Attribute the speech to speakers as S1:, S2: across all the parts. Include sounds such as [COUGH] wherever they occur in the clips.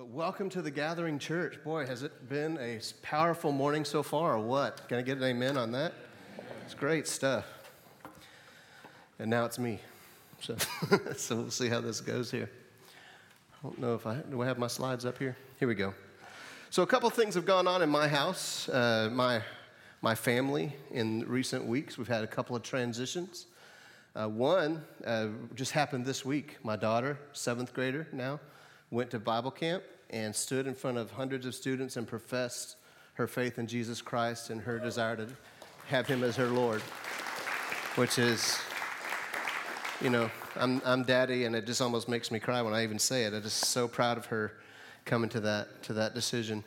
S1: But welcome to the Gathering Church. Boy, has it been a powerful morning so far, or what? Can I get an amen on that? It's great stuff. And now it's me. So, [LAUGHS] so we'll see how this goes here. I don't know if I do I have my slides up here. Here we go. So a couple things have gone on in my house, uh, my my family in recent weeks. We've had a couple of transitions. Uh, one uh, just happened this week. My daughter, seventh grader now, went to Bible camp and stood in front of hundreds of students and professed her faith in Jesus Christ and her desire to have Him as her Lord, which is, you know, I'm, I'm daddy, and it just almost makes me cry when I even say it. I'm just so proud of her coming to that, to that decision.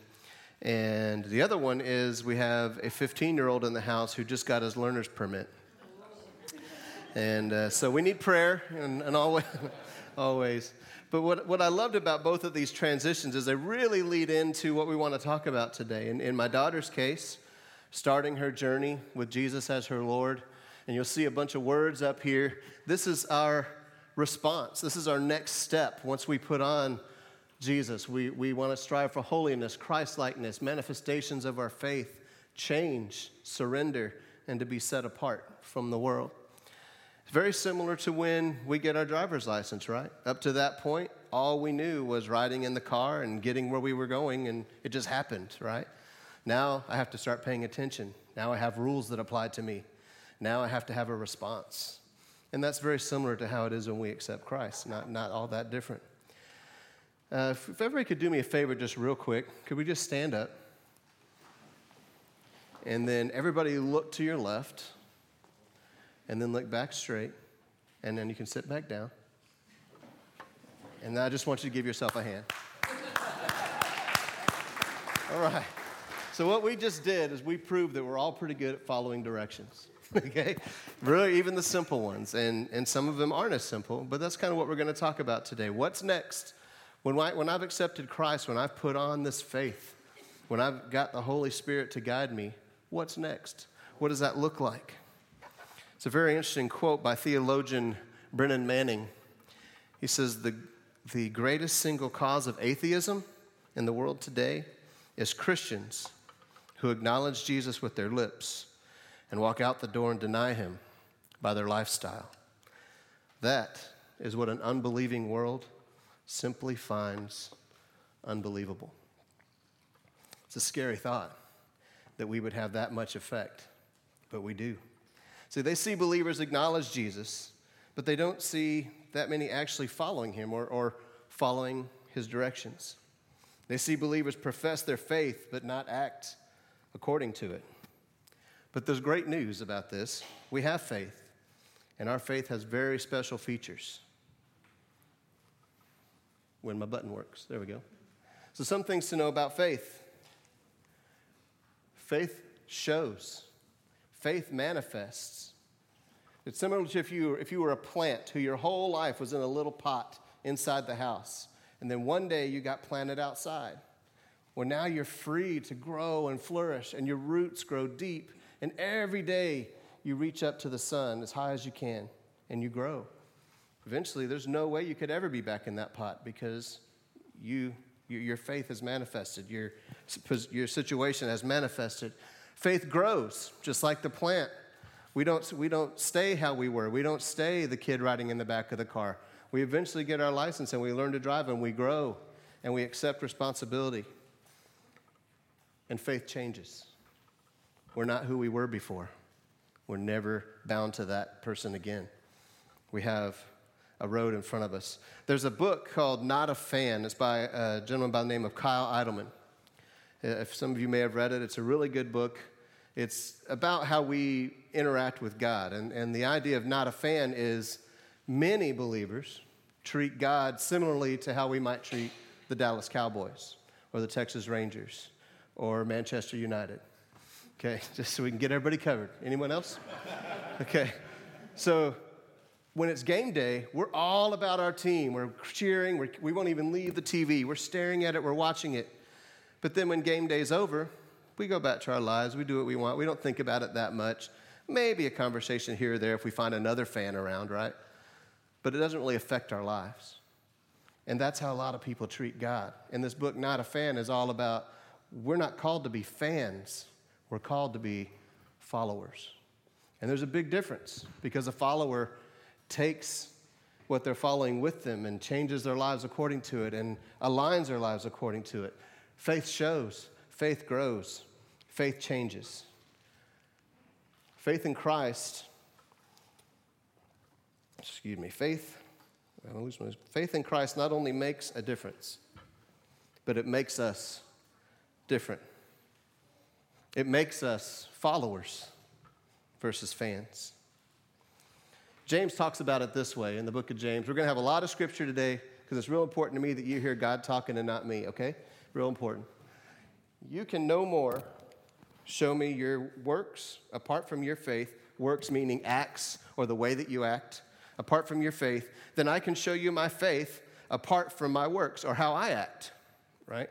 S1: And the other one is we have a 15 year old in the house who just got his learner's permit. And uh, so we need prayer and, and [LAUGHS] always, always. But what, what I loved about both of these transitions is they really lead into what we want to talk about today. In, in my daughter's case, starting her journey with Jesus as her Lord, and you'll see a bunch of words up here. This is our response. This is our next step once we put on Jesus. We, we want to strive for holiness, Christ likeness, manifestations of our faith, change, surrender, and to be set apart from the world. It's very similar to when we get our driver's license, right? Up to that point, all we knew was riding in the car and getting where we were going, and it just happened, right? Now I have to start paying attention. Now I have rules that apply to me. Now I have to have a response. And that's very similar to how it is when we accept Christ, not, not all that different. Uh, if, if everybody could do me a favor just real quick, could we just stand up? And then everybody look to your left and then look back straight, and then you can sit back down. And I just want you to give yourself a hand. [LAUGHS] all right. So, what we just did is we proved that we're all pretty good at following directions. [LAUGHS] okay? Really, even the simple ones. And, and some of them aren't as simple, but that's kind of what we're going to talk about today. What's next? When, I, when I've accepted Christ, when I've put on this faith, when I've got the Holy Spirit to guide me, what's next? What does that look like? It's a very interesting quote by theologian Brennan Manning. He says, the, the greatest single cause of atheism in the world today is Christians who acknowledge Jesus with their lips and walk out the door and deny him by their lifestyle. That is what an unbelieving world simply finds unbelievable. It's a scary thought that we would have that much effect, but we do. See, they see believers acknowledge Jesus, but they don't see that many actually following him or, or following his directions. They see believers profess their faith, but not act according to it. But there's great news about this. We have faith, and our faith has very special features. When my button works, there we go. So, some things to know about faith faith shows faith manifests. It's similar to if you, if you were a plant who your whole life was in a little pot inside the house, and then one day you got planted outside. Well, now you're free to grow and flourish, and your roots grow deep, and every day you reach up to the sun as high as you can, and you grow. Eventually, there's no way you could ever be back in that pot because you, your faith has manifested, your, your situation has manifested. Faith grows, just like the plant. We don't, we don't stay how we were. We don't stay the kid riding in the back of the car. We eventually get our license and we learn to drive and we grow and we accept responsibility. And faith changes. We're not who we were before. We're never bound to that person again. We have a road in front of us. There's a book called Not a Fan. It's by a gentleman by the name of Kyle Idleman. Uh, if some of you may have read it, it's a really good book. It's about how we interact with God. And, and the idea of not a fan is many believers treat God similarly to how we might treat the Dallas Cowboys or the Texas Rangers or Manchester United. Okay, [LAUGHS] just so we can get everybody covered. Anyone else? Okay, so when it's game day, we're all about our team. We're cheering, we're, we not even leave the TV. We're staring at it, we're watching it. But then when game day's over, we go back to our lives. We do what we want. We don't think about it that much. Maybe a conversation here or there if we find another fan around, right? But it doesn't really affect our lives. And that's how a lot of people treat God. And this book, Not a Fan, is all about we're not called to be fans, we're called to be followers. And there's a big difference because a follower takes what they're following with them and changes their lives according to it and aligns their lives according to it. Faith shows, faith grows, faith changes. Faith in Christ, excuse me, faith, faith in Christ not only makes a difference, but it makes us different. It makes us followers versus fans. James talks about it this way in the book of James. We're going to have a lot of scripture today because it's real important to me that you hear God talking and not me, okay? Real important. You can no more show me your works apart from your faith, works meaning acts or the way that you act, apart from your faith, then I can show you my faith apart from my works or how I act, right?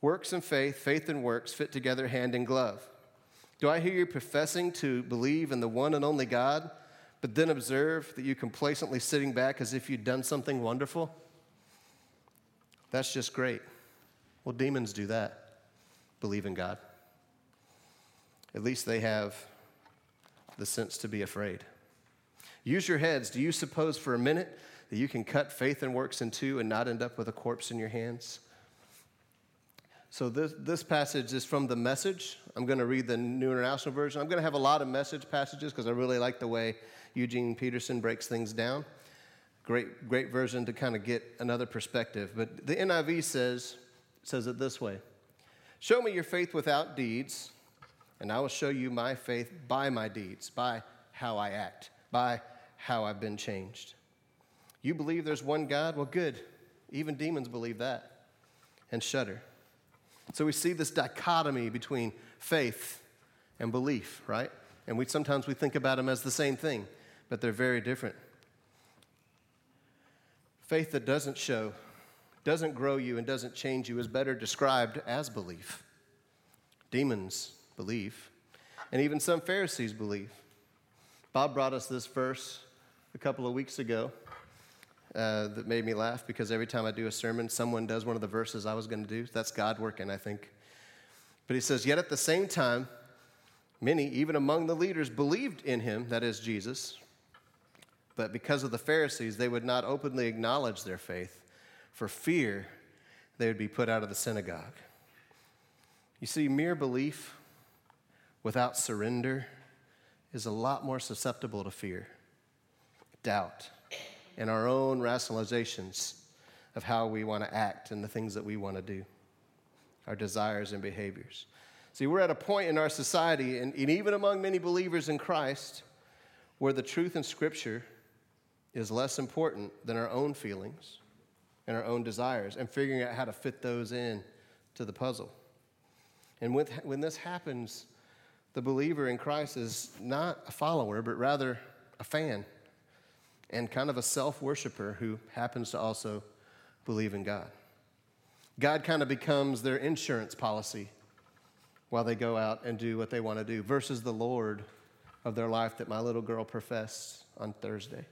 S1: Works and faith, faith and works fit together hand in glove. Do I hear you professing to believe in the one and only God, but then observe that you complacently sitting back as if you'd done something wonderful? That's just great. Well, demons do that. Believe in God. At least they have the sense to be afraid. Use your heads. Do you suppose for a minute that you can cut faith and works in two and not end up with a corpse in your hands? So, this, this passage is from the message. I'm going to read the New International Version. I'm going to have a lot of message passages because I really like the way Eugene Peterson breaks things down. Great, great version to kind of get another perspective. But the NIV says, says it this way Show me your faith without deeds, and I will show you my faith by my deeds, by how I act, by how I've been changed. You believe there's one God? Well, good. Even demons believe that and shudder. So we see this dichotomy between faith and belief, right? And we sometimes we think about them as the same thing, but they're very different. Faith that doesn't show, doesn't grow you, and doesn't change you is better described as belief. Demons believe, and even some Pharisees believe. Bob brought us this verse a couple of weeks ago uh, that made me laugh because every time I do a sermon, someone does one of the verses I was going to do. That's God working, I think. But he says, Yet at the same time, many, even among the leaders, believed in him, that is Jesus. But because of the Pharisees, they would not openly acknowledge their faith for fear they would be put out of the synagogue. You see, mere belief without surrender is a lot more susceptible to fear, doubt and our own rationalizations of how we want to act and the things that we want to do, our desires and behaviors. See, we're at a point in our society, and, even among many believers in Christ, where the truth in Scripture is less important than our own feelings and our own desires and figuring out how to fit those in to the puzzle. And with, when this happens, the believer in Christ is not a follower, but rather a fan and kind of a self worshiper who happens to also believe in God. God kind of becomes their insurance policy while they go out and do what they want to do versus the Lord of their life that my little girl professed on Thursday.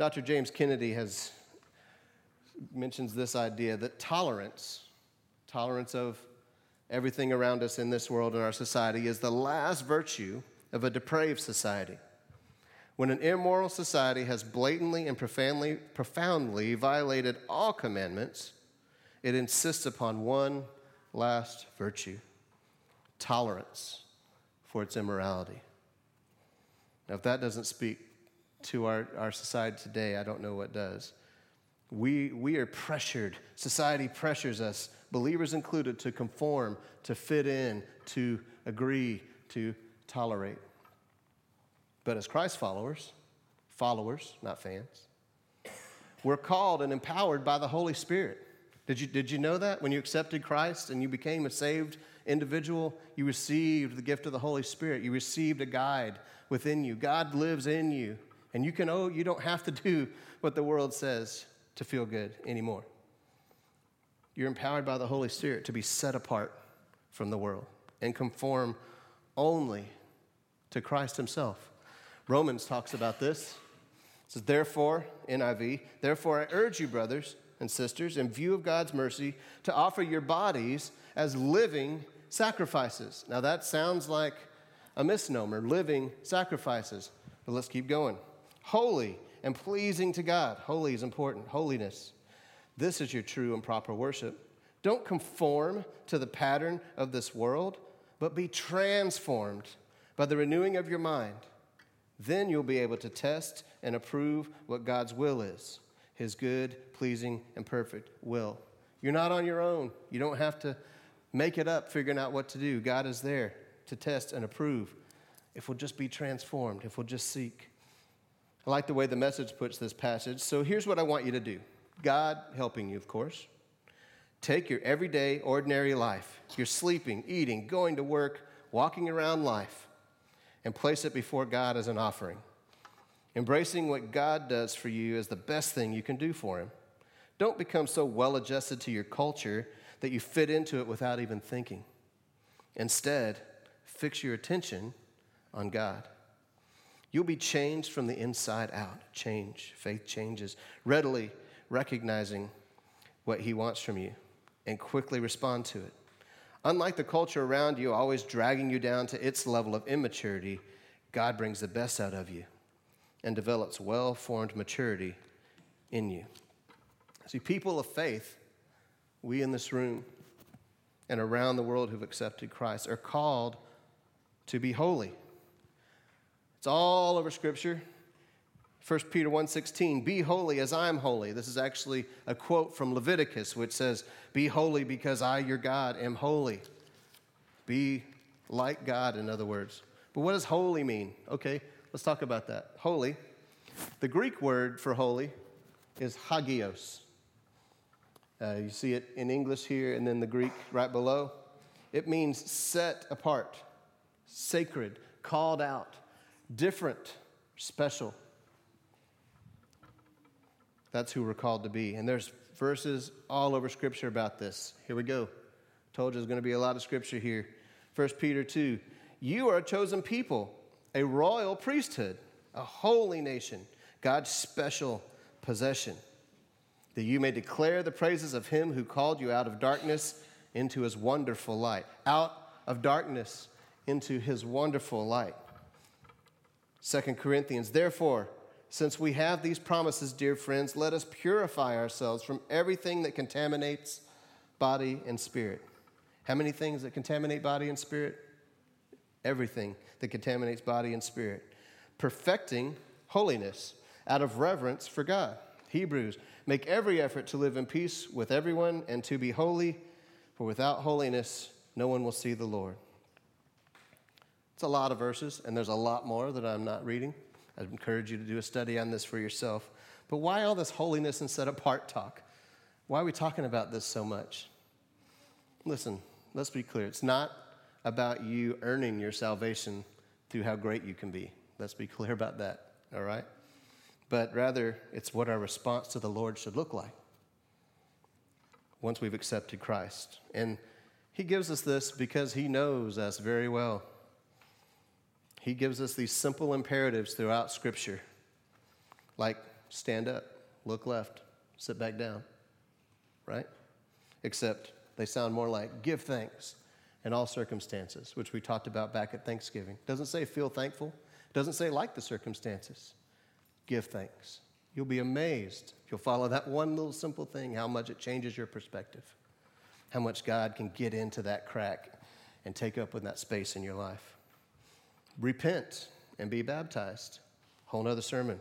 S1: Dr. James Kennedy has mentions this idea that tolerance, tolerance of everything around us in this world and our society, is the last virtue of a depraved society. When an immoral society has blatantly and profoundly, profoundly violated all commandments, it insists upon one last virtue tolerance for its immorality. Now, if that doesn't speak to our, our society today, I don't know what does. We, we are pressured, society pressures us, believers included, to conform, to fit in, to agree, to tolerate. But as Christ followers, followers, not fans, we're called and empowered by the Holy Spirit. Did you, did you know that? When you accepted Christ and you became a saved individual, you received the gift of the Holy Spirit. You received a guide within you. God lives in you. And you can oh, you don't have to do what the world says to feel good anymore. You're empowered by the Holy Spirit to be set apart from the world and conform only to Christ Himself. Romans talks about this. It says, Therefore, NIV, therefore I urge you, brothers and sisters, in view of God's mercy, to offer your bodies as living sacrifices. Now that sounds like a misnomer, living sacrifices. But let's keep going. Holy and pleasing to God. Holy is important, holiness. This is your true and proper worship. Don't conform to the pattern of this world, but be transformed by the renewing of your mind. Then you'll be able to test and approve what God's will is his good, pleasing, and perfect will. You're not on your own. You don't have to make it up figuring out what to do. God is there to test and approve if we'll just be transformed, if we'll just seek. I like the way the message puts this passage. So here's what I want you to do God helping you, of course. Take your everyday, ordinary life, your sleeping, eating, going to work, walking around life, and place it before God as an offering. Embracing what God does for you is the best thing you can do for Him. Don't become so well adjusted to your culture that you fit into it without even thinking. Instead, fix your attention on God. You'll be changed from the inside out. Change. Faith changes. Readily recognizing what He wants from you and quickly respond to it. Unlike the culture around you, always dragging you down to its level of immaturity, God brings the best out of you and develops well formed maturity in you. See, people of faith, we in this room and around the world who've accepted Christ, are called to be holy. It's all over Scripture. 1 Peter 1:16 Be holy as I am holy. This is actually a quote from Leviticus which says, "Be holy because I your God am holy." Be like God in other words. But what does holy mean? Okay, Let's talk about that. Holy. The Greek word for holy is hagios. Uh, you see it in English here and then the Greek right below. It means set apart, sacred, called out, different, special. That's who we're called to be. And there's verses all over Scripture about this. Here we go. Told you there's going to be a lot of Scripture here. 1 Peter 2 You are a chosen people a royal priesthood, a holy nation, God's special possession, that you may declare the praises of him who called you out of darkness into his wonderful light. Out of darkness into his wonderful light. Second Corinthians, therefore, since we have these promises, dear friends, let us purify ourselves from everything that contaminates body and spirit. How many things that contaminate body and spirit? everything that contaminates body and spirit, perfecting holiness out of reverence for God. Hebrews, make every effort to live in peace with everyone and to be holy, for without holiness, no one will see the Lord. It's a lot of verses, and there's a lot more that I'm not reading. I'd encourage you to do a study on this for yourself. But why all this holiness and set apart talk? Why are we talking about this so much? Listen, let's be clear. It's not about you earning your salvation through how great you can be. Let's be clear about that, all right? But rather, it's what our response to the Lord should look like once we've accepted Christ. And He gives us this because He knows us very well. He gives us these simple imperatives throughout Scripture, like stand up, look left, sit back down, right? Except they sound more like give thanks, in all circumstances, which we talked about back at Thanksgiving. Doesn't say feel thankful, doesn't say like the circumstances. Give thanks. You'll be amazed if you'll follow that one little simple thing, how much it changes your perspective, how much God can get into that crack and take up in that space in your life. Repent and be baptized. Whole nother sermon.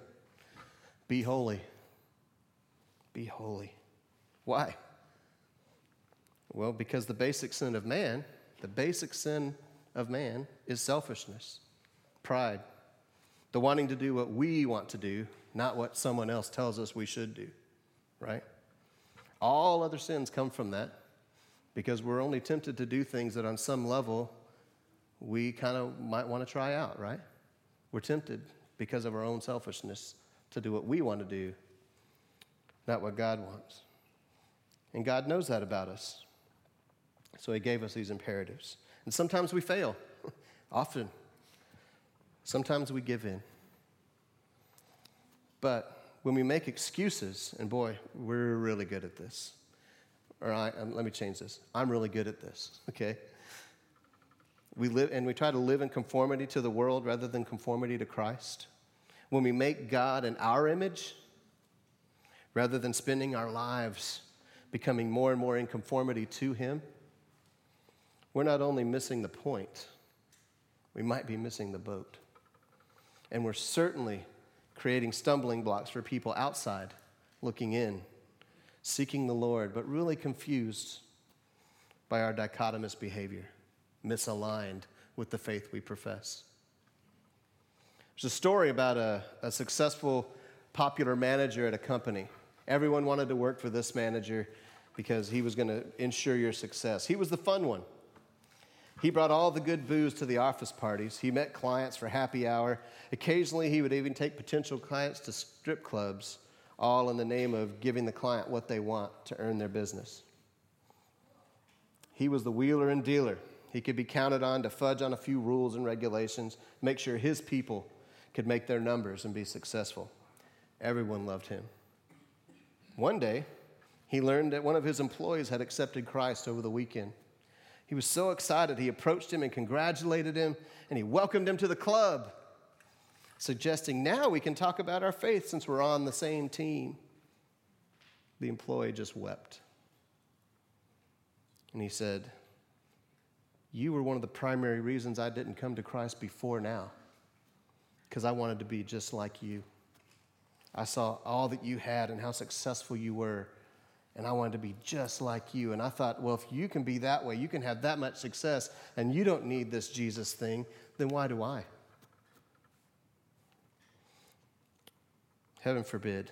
S1: Be holy. Be holy. Why? Well, because the basic sin of man the basic sin of man is selfishness, pride, the wanting to do what we want to do, not what someone else tells us we should do, right? All other sins come from that because we're only tempted to do things that on some level we kind of might want to try out, right? We're tempted because of our own selfishness to do what we want to do, not what God wants. And God knows that about us. So he gave us these imperatives. And sometimes we fail, [LAUGHS] often. Sometimes we give in. But when we make excuses, and boy, we're really good at this. Or I, um, let me change this. I'm really good at this, okay? We live, and we try to live in conformity to the world rather than conformity to Christ. When we make God in our image, rather than spending our lives becoming more and more in conformity to Him, we're not only missing the point, we might be missing the boat. And we're certainly creating stumbling blocks for people outside looking in, seeking the Lord, but really confused by our dichotomous behavior, misaligned with the faith we profess. There's a story about a, a successful, popular manager at a company. Everyone wanted to work for this manager because he was going to ensure your success. He was the fun one. He brought all the good booze to the office parties. He met clients for happy hour. Occasionally, he would even take potential clients to strip clubs, all in the name of giving the client what they want to earn their business. He was the wheeler and dealer. He could be counted on to fudge on a few rules and regulations, make sure his people could make their numbers and be successful. Everyone loved him. One day, he learned that one of his employees had accepted Christ over the weekend. He was so excited, he approached him and congratulated him, and he welcomed him to the club, suggesting, Now we can talk about our faith since we're on the same team. The employee just wept. And he said, You were one of the primary reasons I didn't come to Christ before now, because I wanted to be just like you. I saw all that you had and how successful you were and I wanted to be just like you. And I thought, well, if you can be that way, you can have that much success, and you don't need this Jesus thing, then why do I? Heaven forbid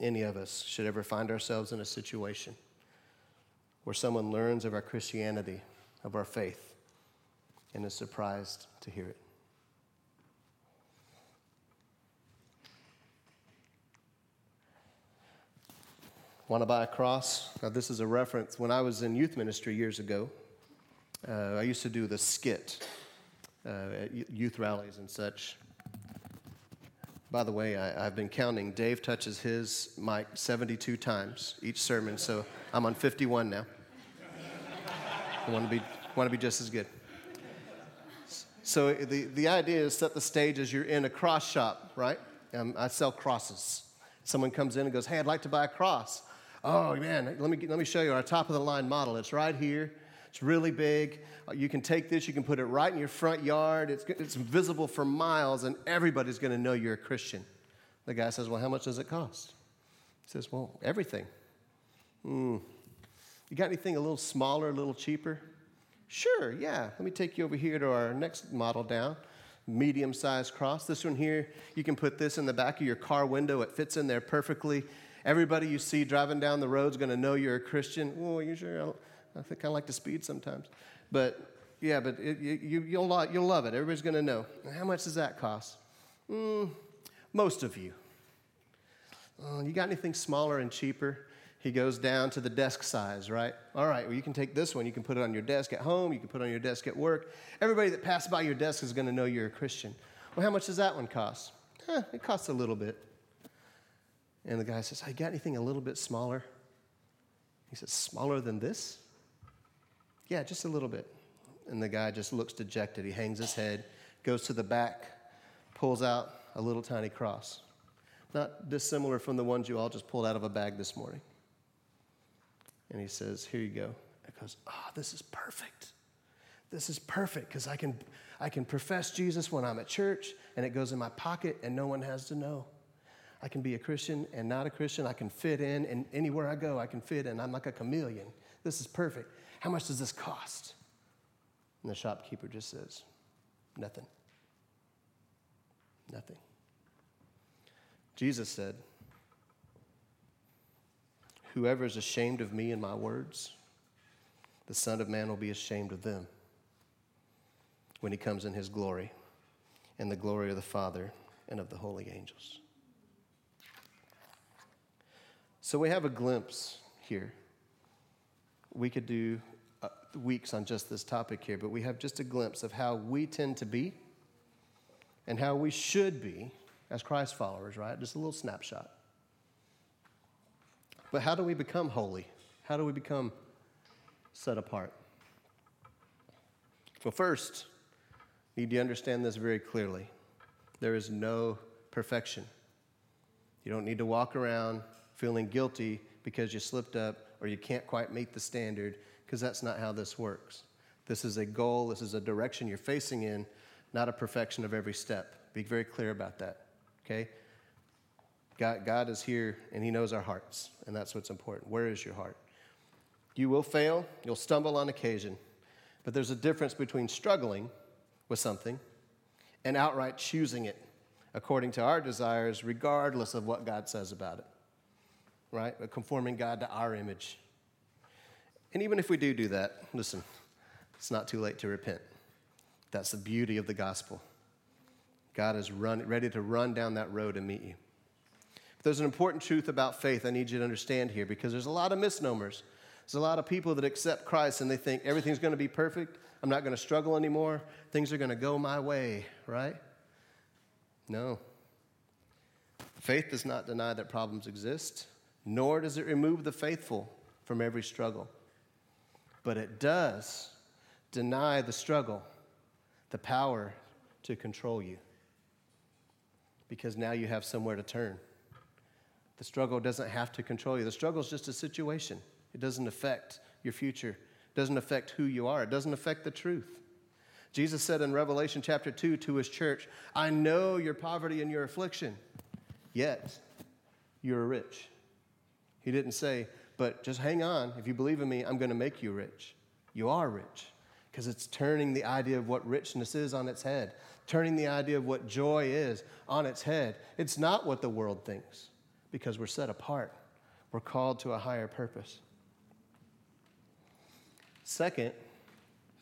S1: any of us should ever find ourselves in a situation where someone learns of our Christianity, of our faith, and is surprised to hear it. Want to buy a cross? Now, this is a reference. When I was in youth ministry years ago, uh, I used to do the skit uh, at youth rallies and such. By the way, I, have been counting. Dave touches his mic 72 times each sermon, so I'm on 51 now. I want to be, want to be just as good. So the, the idea is set the stage as you're in a cross shop, right? Um, I sell crosses. Someone comes in and goes, Hey, I'd like to buy a cross. Oh, man, let me, let me show you our top of the line model. It's right here. It's really big. Uh, you can take this, you can put it right in your front yard. It's, it's visible for miles, and everybody's going to know you're a Christian. The guy says, Well, how much does it cost? He says, Well, everything. Hmm. You got anything a little smaller, a little cheaper? Sure, yeah. Let me take you over here to our next model down. Medium sized cross. This one here, you can put this in the back of your car window. It fits in there perfectly. Everybody you see driving down the road is going to know you're a Christian. Well, you sure? I think I like to speed sometimes. But yeah, but it, you, you'll, you'll love it. Everybody's going to know. How much does that cost? Mm, most of you. Oh, you got anything smaller and cheaper? He goes down to the desk size, right? All right, well, you can take this one. You can put it on your desk at home. You can put it on your desk at work. Everybody that passes by your desk is going to know you're a Christian. Well, how much does that one cost? Eh, it costs a little bit. And the guy says, Hey, got anything a little bit smaller? He says, Smaller than this? Yeah, just a little bit. And the guy just looks dejected. He hangs his head, goes to the back, pulls out a little tiny cross. Not dissimilar from the ones you all just pulled out of a bag this morning. And he says, Here you go. It goes, oh, this is perfect. This is perfect because I can, I can profess Jesus when I'm at church and it goes in my pocket and no one has to know. I can be a Christian and not a Christian. I can fit in, and anywhere I go, I can fit in. I'm like a chameleon. This is perfect. How much does this cost? And the shopkeeper just says, Nothing. Nothing. Jesus said, Whoever is ashamed of me and my words, the Son of Man will be ashamed of them when he comes in his glory and the glory of the Father and of the holy angels. So we have a glimpse here. We could do uh, weeks on just this topic here, but we have just a glimpse of how we tend to be and how we should be as Christ followers, right? Just a little snapshot. But how do we become holy? How do we become set apart? Well, first, need to understand this very clearly. There is no perfection. You don't need to walk around feeling guilty because you slipped up or you can't quite meet the standard, because that's not how this works. This is a goal, this is a direction you're facing in, not a perfection of every step. Be very clear about that, okay? God, God is here and He knows our hearts, and that's what's important. Where is your heart? You will fail, you'll stumble on occasion, but there's a difference between struggling with something and outright choosing it according to our desires, regardless of what God says about it, right? But conforming God to our image. And even if we do do that, listen, it's not too late to repent. That's the beauty of the gospel. God is run, ready to run down that road and meet you. There's an important truth about faith I need you to understand here because there's a lot of misnomers. There's a lot of people that accept Christ and they think everything's going to be perfect. I'm not going to struggle anymore. Things are going to go my way, right? No. Faith does not deny that problems exist, nor does it remove the faithful from every struggle. But it does deny the struggle the power to control you because now you have somewhere to turn. The struggle doesn't have to control you. The struggle is just a situation. It doesn't affect your future. It doesn't affect who you are. It doesn't affect the truth. Jesus said in Revelation chapter 2 to his church, I know your poverty and your affliction, yet you're rich. He didn't say, but just hang on. If you believe in me, I'm going to make you rich. You are rich because it's turning the idea of what richness is on its head, turning the idea of what joy is on its head. It's not what the world thinks because we're set apart, we're called to a higher purpose. Second,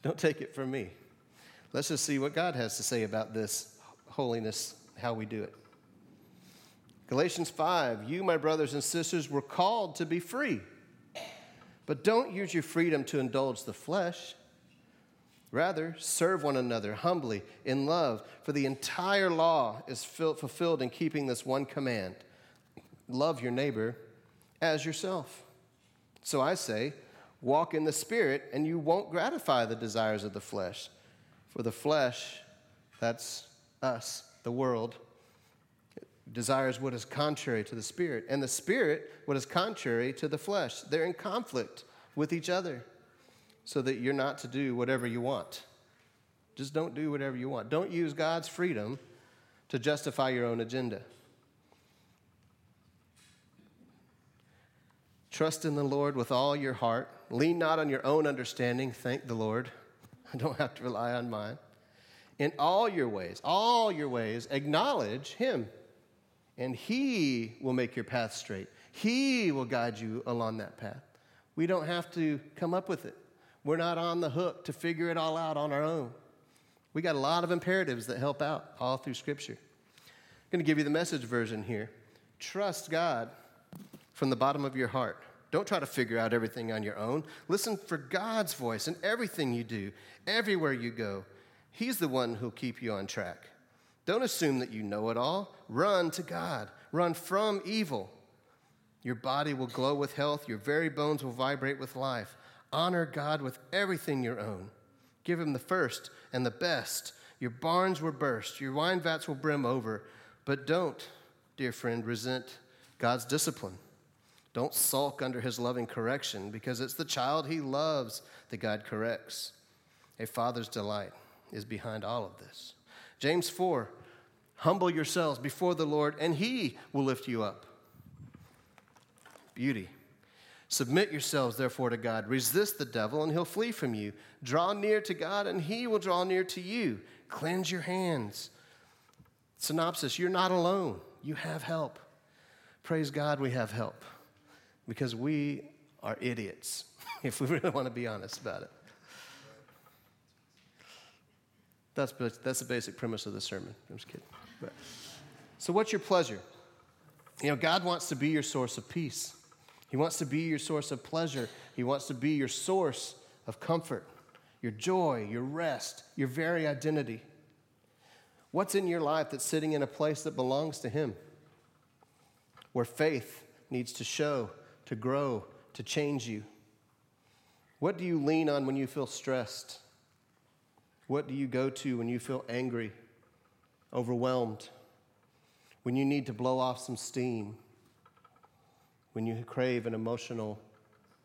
S1: don't take it from me. Let's just see what God has to say about this holiness, how we do it. Galatians 5 You, my brothers and sisters, were called to be free. But don't use your freedom to indulge the flesh. Rather, serve one another humbly in love, for the entire law is fulfilled in keeping this one command love your neighbor as yourself. So I say, walk in the Spirit, and you won't gratify the desires of the flesh. For the flesh, that's us, the world, desires what is contrary to the Spirit, and the Spirit, what is contrary to the flesh. They're in conflict with each other so that you're not to do whatever you want. Just don't do whatever you want. Don't use God's freedom to justify your own agenda. Trust in the Lord with all your heart. Lean not on your own understanding. Thank the Lord. [LAUGHS] I don't have to rely on mine. In all your ways, all your ways, acknowledge Him, and He will make your path straight. He will guide you along that path. We don't have to come up with it. We're not on the hook to figure it all out on our own. We got a lot of imperatives that help out all through Scripture. I'm going to give you the message version here. Trust God from the bottom of your heart. Don't try to figure out everything on your own. Listen for God's voice in everything you do, everywhere you go. He's the one who'll keep you on track. Don't assume that you know it all. Run to God, run from evil. Your body will glow with health, your very bones will vibrate with life. Honor God with everything your own. Give Him the first and the best. Your barns will burst, your wine vats will brim over. But don't, dear friend, resent God's discipline. Don't sulk under His loving correction because it's the child He loves that God corrects. A father's delight is behind all of this. James 4 Humble yourselves before the Lord, and He will lift you up. Beauty. Submit yourselves, therefore, to God. Resist the devil, and he'll flee from you. Draw near to God, and he will draw near to you. Cleanse your hands. Synopsis You're not alone, you have help. Praise God, we have help because we are idiots, [LAUGHS] if we really want to be honest about it. That's, that's the basic premise of the sermon. I'm just kidding. But, so, what's your pleasure? You know, God wants to be your source of peace. He wants to be your source of pleasure. He wants to be your source of comfort, your joy, your rest, your very identity. What's in your life that's sitting in a place that belongs to Him? Where faith needs to show, to grow, to change you. What do you lean on when you feel stressed? What do you go to when you feel angry, overwhelmed, when you need to blow off some steam, when you crave an emotional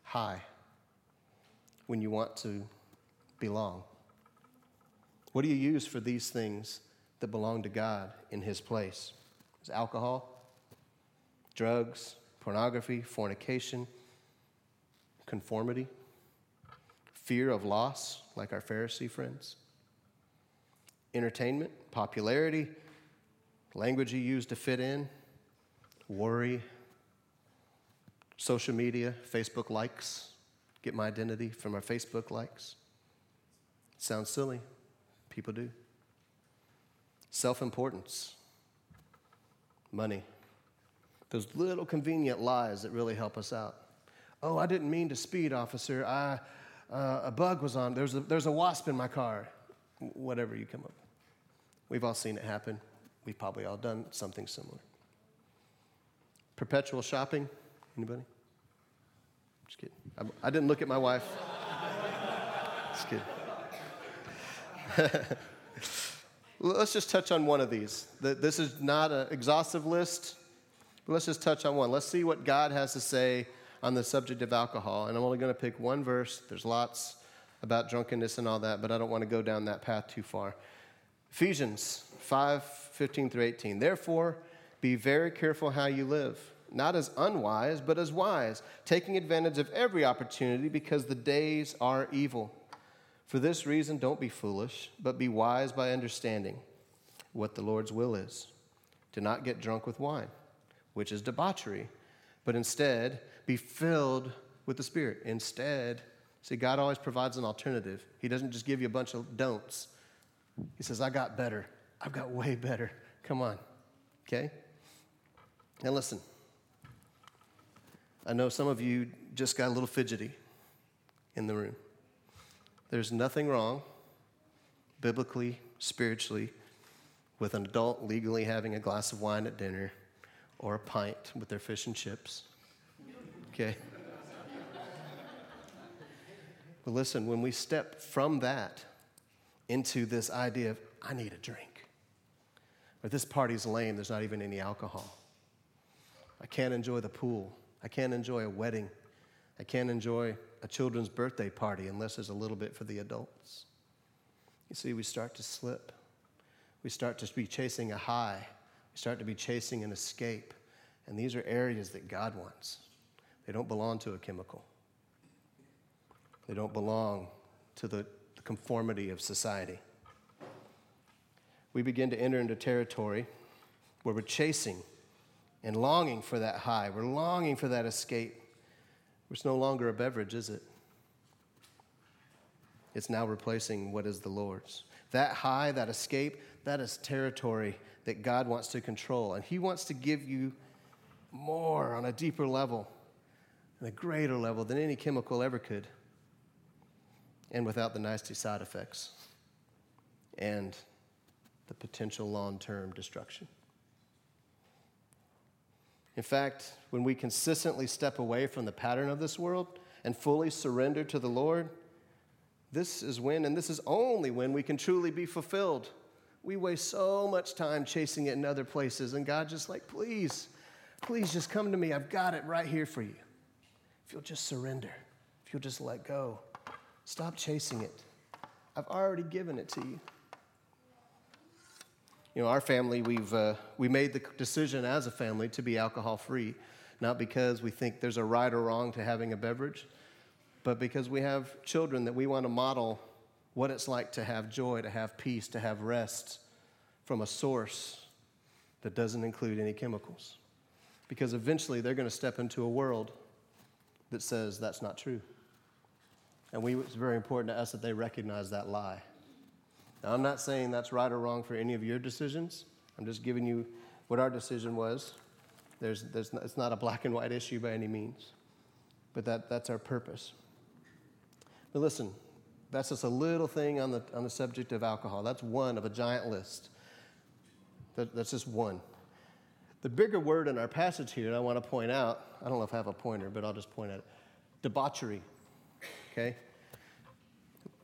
S1: high, when you want to belong? What do you use for these things that belong to God in His place? Is alcohol, drugs, pornography, fornication, conformity, fear of loss, like our Pharisee friends, entertainment, popularity, language you use to fit in, worry, social media, Facebook likes, get my identity from our Facebook likes. Sounds silly. People do. Self importance, money, those little convenient lies that really help us out. Oh, I didn't mean to speed, officer. I, uh, a bug was on. There's a, there's a wasp in my car. Whatever you come up with. We've all seen it happen. We've probably all done something similar. Perpetual shopping. Anybody? Just kidding. I, I didn't look at my wife. [LAUGHS] Just kidding. [LAUGHS] Let's just touch on one of these. This is not an exhaustive list, but let's just touch on one. Let's see what God has to say on the subject of alcohol. And I'm only going to pick one verse. There's lots about drunkenness and all that, but I don't want to go down that path too far. Ephesians 5 15 through 18. Therefore, be very careful how you live, not as unwise, but as wise, taking advantage of every opportunity because the days are evil. For this reason, don't be foolish, but be wise by understanding what the Lord's will is. Do not get drunk with wine, which is debauchery, but instead be filled with the Spirit. Instead, see, God always provides an alternative. He doesn't just give you a bunch of don'ts. He says, I got better. I've got way better. Come on. Okay? Now listen. I know some of you just got a little fidgety in the room. There's nothing wrong, biblically, spiritually, with an adult legally having a glass of wine at dinner or a pint with their fish and chips. Okay? But listen, when we step from that into this idea of, I need a drink, or this party's lame, there's not even any alcohol. I can't enjoy the pool. I can't enjoy a wedding. I can't enjoy a children's birthday party unless there's a little bit for the adults. You see, we start to slip. We start to be chasing a high. We start to be chasing an escape. And these are areas that God wants. They don't belong to a chemical, they don't belong to the, the conformity of society. We begin to enter into territory where we're chasing and longing for that high. We're longing for that escape. It's no longer a beverage, is it? It's now replacing what is the Lord's. That high, that escape, that is territory that God wants to control. And He wants to give you more on a deeper level, and a greater level than any chemical ever could, and without the nasty side effects and the potential long term destruction. In fact, when we consistently step away from the pattern of this world and fully surrender to the Lord, this is when, and this is only when, we can truly be fulfilled. We waste so much time chasing it in other places, and God just like, please, please just come to me. I've got it right here for you. If you'll just surrender, if you'll just let go, stop chasing it. I've already given it to you. You know, our family, we've uh, we made the decision as a family to be alcohol free, not because we think there's a right or wrong to having a beverage, but because we have children that we want to model what it's like to have joy, to have peace, to have rest from a source that doesn't include any chemicals. Because eventually they're going to step into a world that says that's not true. And we, it's very important to us that they recognize that lie. Now, I'm not saying that's right or wrong for any of your decisions. I'm just giving you what our decision was. There's, there's it's not a black and white issue by any means, but that, that's our purpose. But listen, that's just a little thing on the, on the subject of alcohol. That's one of a giant list. That, that's just one. The bigger word in our passage here, and I want to point out, I don't know if I have a pointer, but I'll just point at it debauchery. Okay?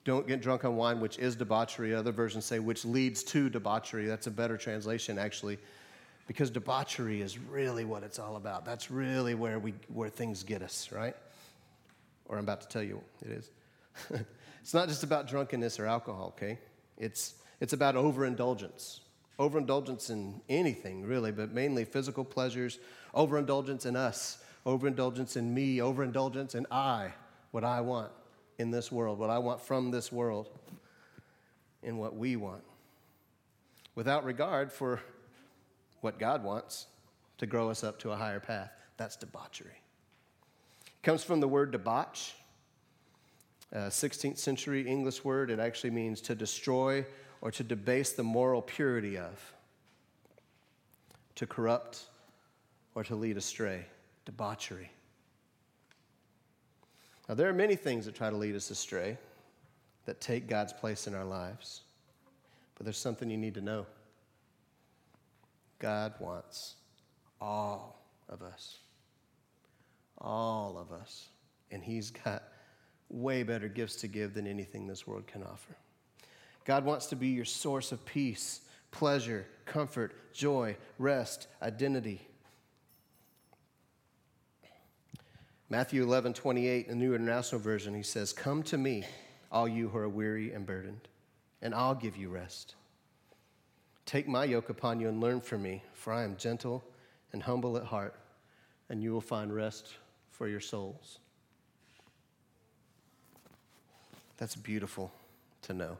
S1: Don't get drunk on wine, which is debauchery. Other versions say, which leads to debauchery. That's a better translation, actually, because debauchery is really what it's all about. That's really where, we, where things get us, right? Or I'm about to tell you it is. [LAUGHS] it's not just about drunkenness or alcohol, okay? It's, it's about overindulgence. Overindulgence in anything, really, but mainly physical pleasures, overindulgence in us, overindulgence in me, overindulgence in I, what I want in this world, what I want from this world, in what we want, without regard for what God wants to grow us up to a higher path. That's debauchery. It comes from the word debauch, Uh, a 16th century English word. It actually means to destroy or to debase the moral purity of, to corrupt or to lead astray. Debauchery. Now, there are many things that try to lead us astray, that take God's place in our lives. But there's something you need to know God wants all of us. All of us. And He's got way better gifts to give than anything this world can offer. God wants to be your source of peace, pleasure, comfort, joy, rest, identity. Matthew 11, 28, the New International Version, he says, Come to me, all you who are weary and burdened, and I'll give you rest. Take my yoke upon you and learn from me, for I am gentle and humble at heart, and you will find rest for your souls. That's beautiful to know.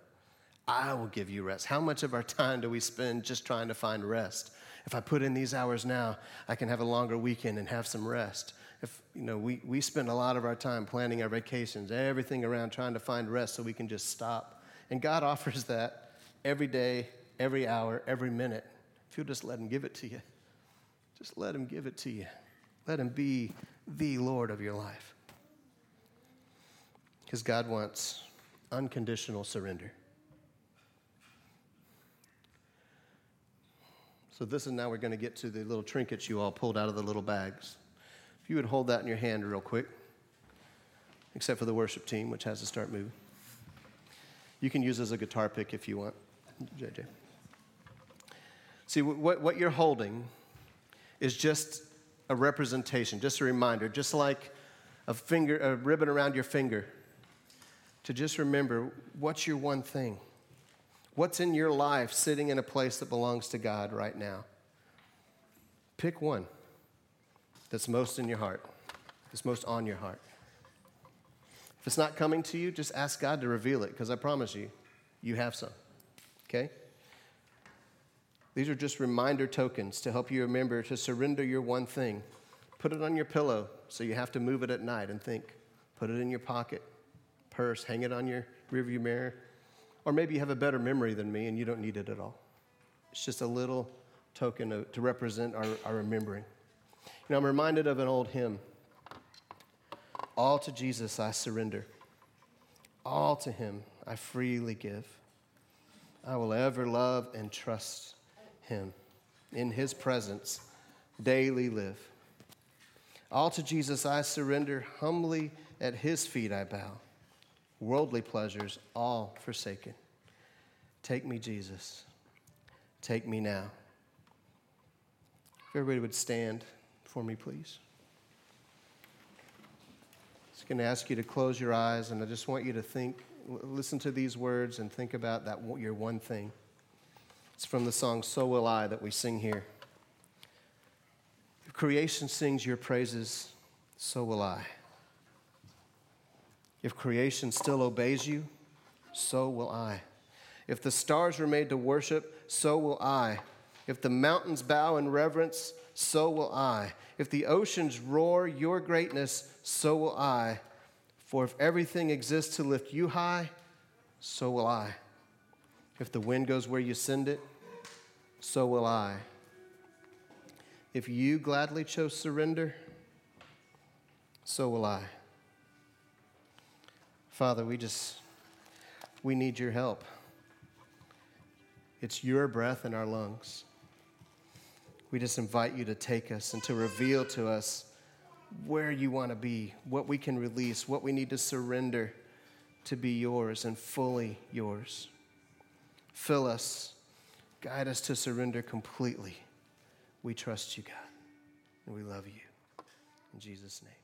S1: I will give you rest. How much of our time do we spend just trying to find rest? If I put in these hours now, I can have a longer weekend and have some rest if you know we, we spend a lot of our time planning our vacations everything around trying to find rest so we can just stop and god [LAUGHS] offers that every day every hour every minute if you'll just let him give it to you just let him give it to you let him be the lord of your life because god wants unconditional surrender so this is now we're going to get to the little trinkets you all pulled out of the little bags if you would hold that in your hand real quick, except for the worship team, which has to start moving. You can use as a guitar pick if you want, JJ. See, what, what you're holding is just a representation, just a reminder, just like a finger, a ribbon around your finger, to just remember what's your one thing? What's in your life sitting in a place that belongs to God right now? Pick one that's most in your heart, that's most on your heart. If it's not coming to you, just ask God to reveal it because I promise you, you have some. Okay? These are just reminder tokens to help you remember to surrender your one thing. Put it on your pillow so you have to move it at night and think. Put it in your pocket, purse, hang it on your rearview mirror. Or maybe you have a better memory than me and you don't need it at all. It's just a little token to represent our, our remembering. You know, I'm reminded of an old hymn All to Jesus I surrender, all to Him I freely give. I will ever love and trust Him. In His presence, daily live. All to Jesus I surrender, humbly at His feet I bow. Worldly pleasures all forsaken. Take me, Jesus. Take me now. If everybody would stand for me, please? I'm just going to ask you to close your eyes, and I just want you to think, listen to these words, and think about that your one thing. It's from the song "So Will I" that we sing here. If creation sings your praises, so will I. If creation still obeys you, so will I. If the stars were made to worship, so will I. If the mountains bow in reverence, so will I. If the oceans roar your greatness, so will I. For if everything exists to lift you high, so will I. If the wind goes where you send it, so will I. If you gladly chose surrender, so will I. Father, we just, we need your help. It's your breath in our lungs. We just invite you to take us and to reveal to us where you want to be, what we can release, what we need to surrender to be yours and fully yours. Fill us, guide us to surrender completely. We trust you, God, and we love you. In Jesus' name.